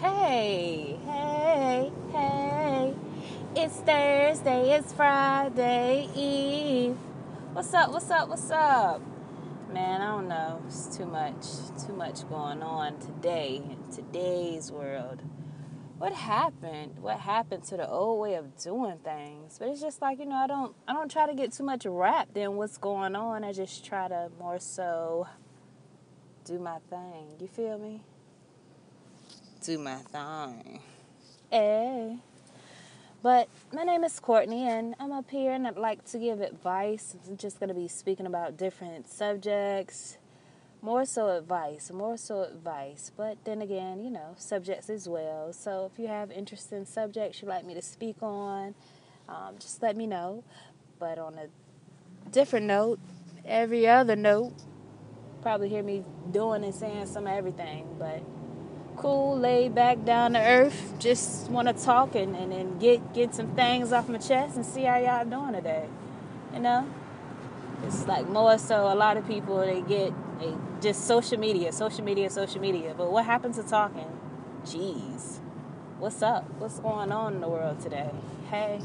Hey, hey, hey. It's Thursday, it's Friday Eve. What's up, what's up, what's up? Man, I don't know. It's too much, too much going on today, in today's world. What happened? What happened to the old way of doing things? But it's just like, you know, I don't I don't try to get too much wrapped in what's going on. I just try to more so do my thing. You feel me? Do my thing. Hey. But my name is Courtney, and I'm up here, and I'd like to give advice. I'm just going to be speaking about different subjects, more so advice, more so advice. But then again, you know, subjects as well. So if you have interesting subjects you'd like me to speak on, um, just let me know. But on a different note, every other note, probably hear me doing and saying some of everything, but cool, laid back, down to earth. Just want to talk and, and, and get get some things off my chest and see how y'all doing today. You know, it's like more so. A lot of people they get they just social media, social media, social media. But what happens to talking? Jeez, what's up? What's going on in the world today? Hey.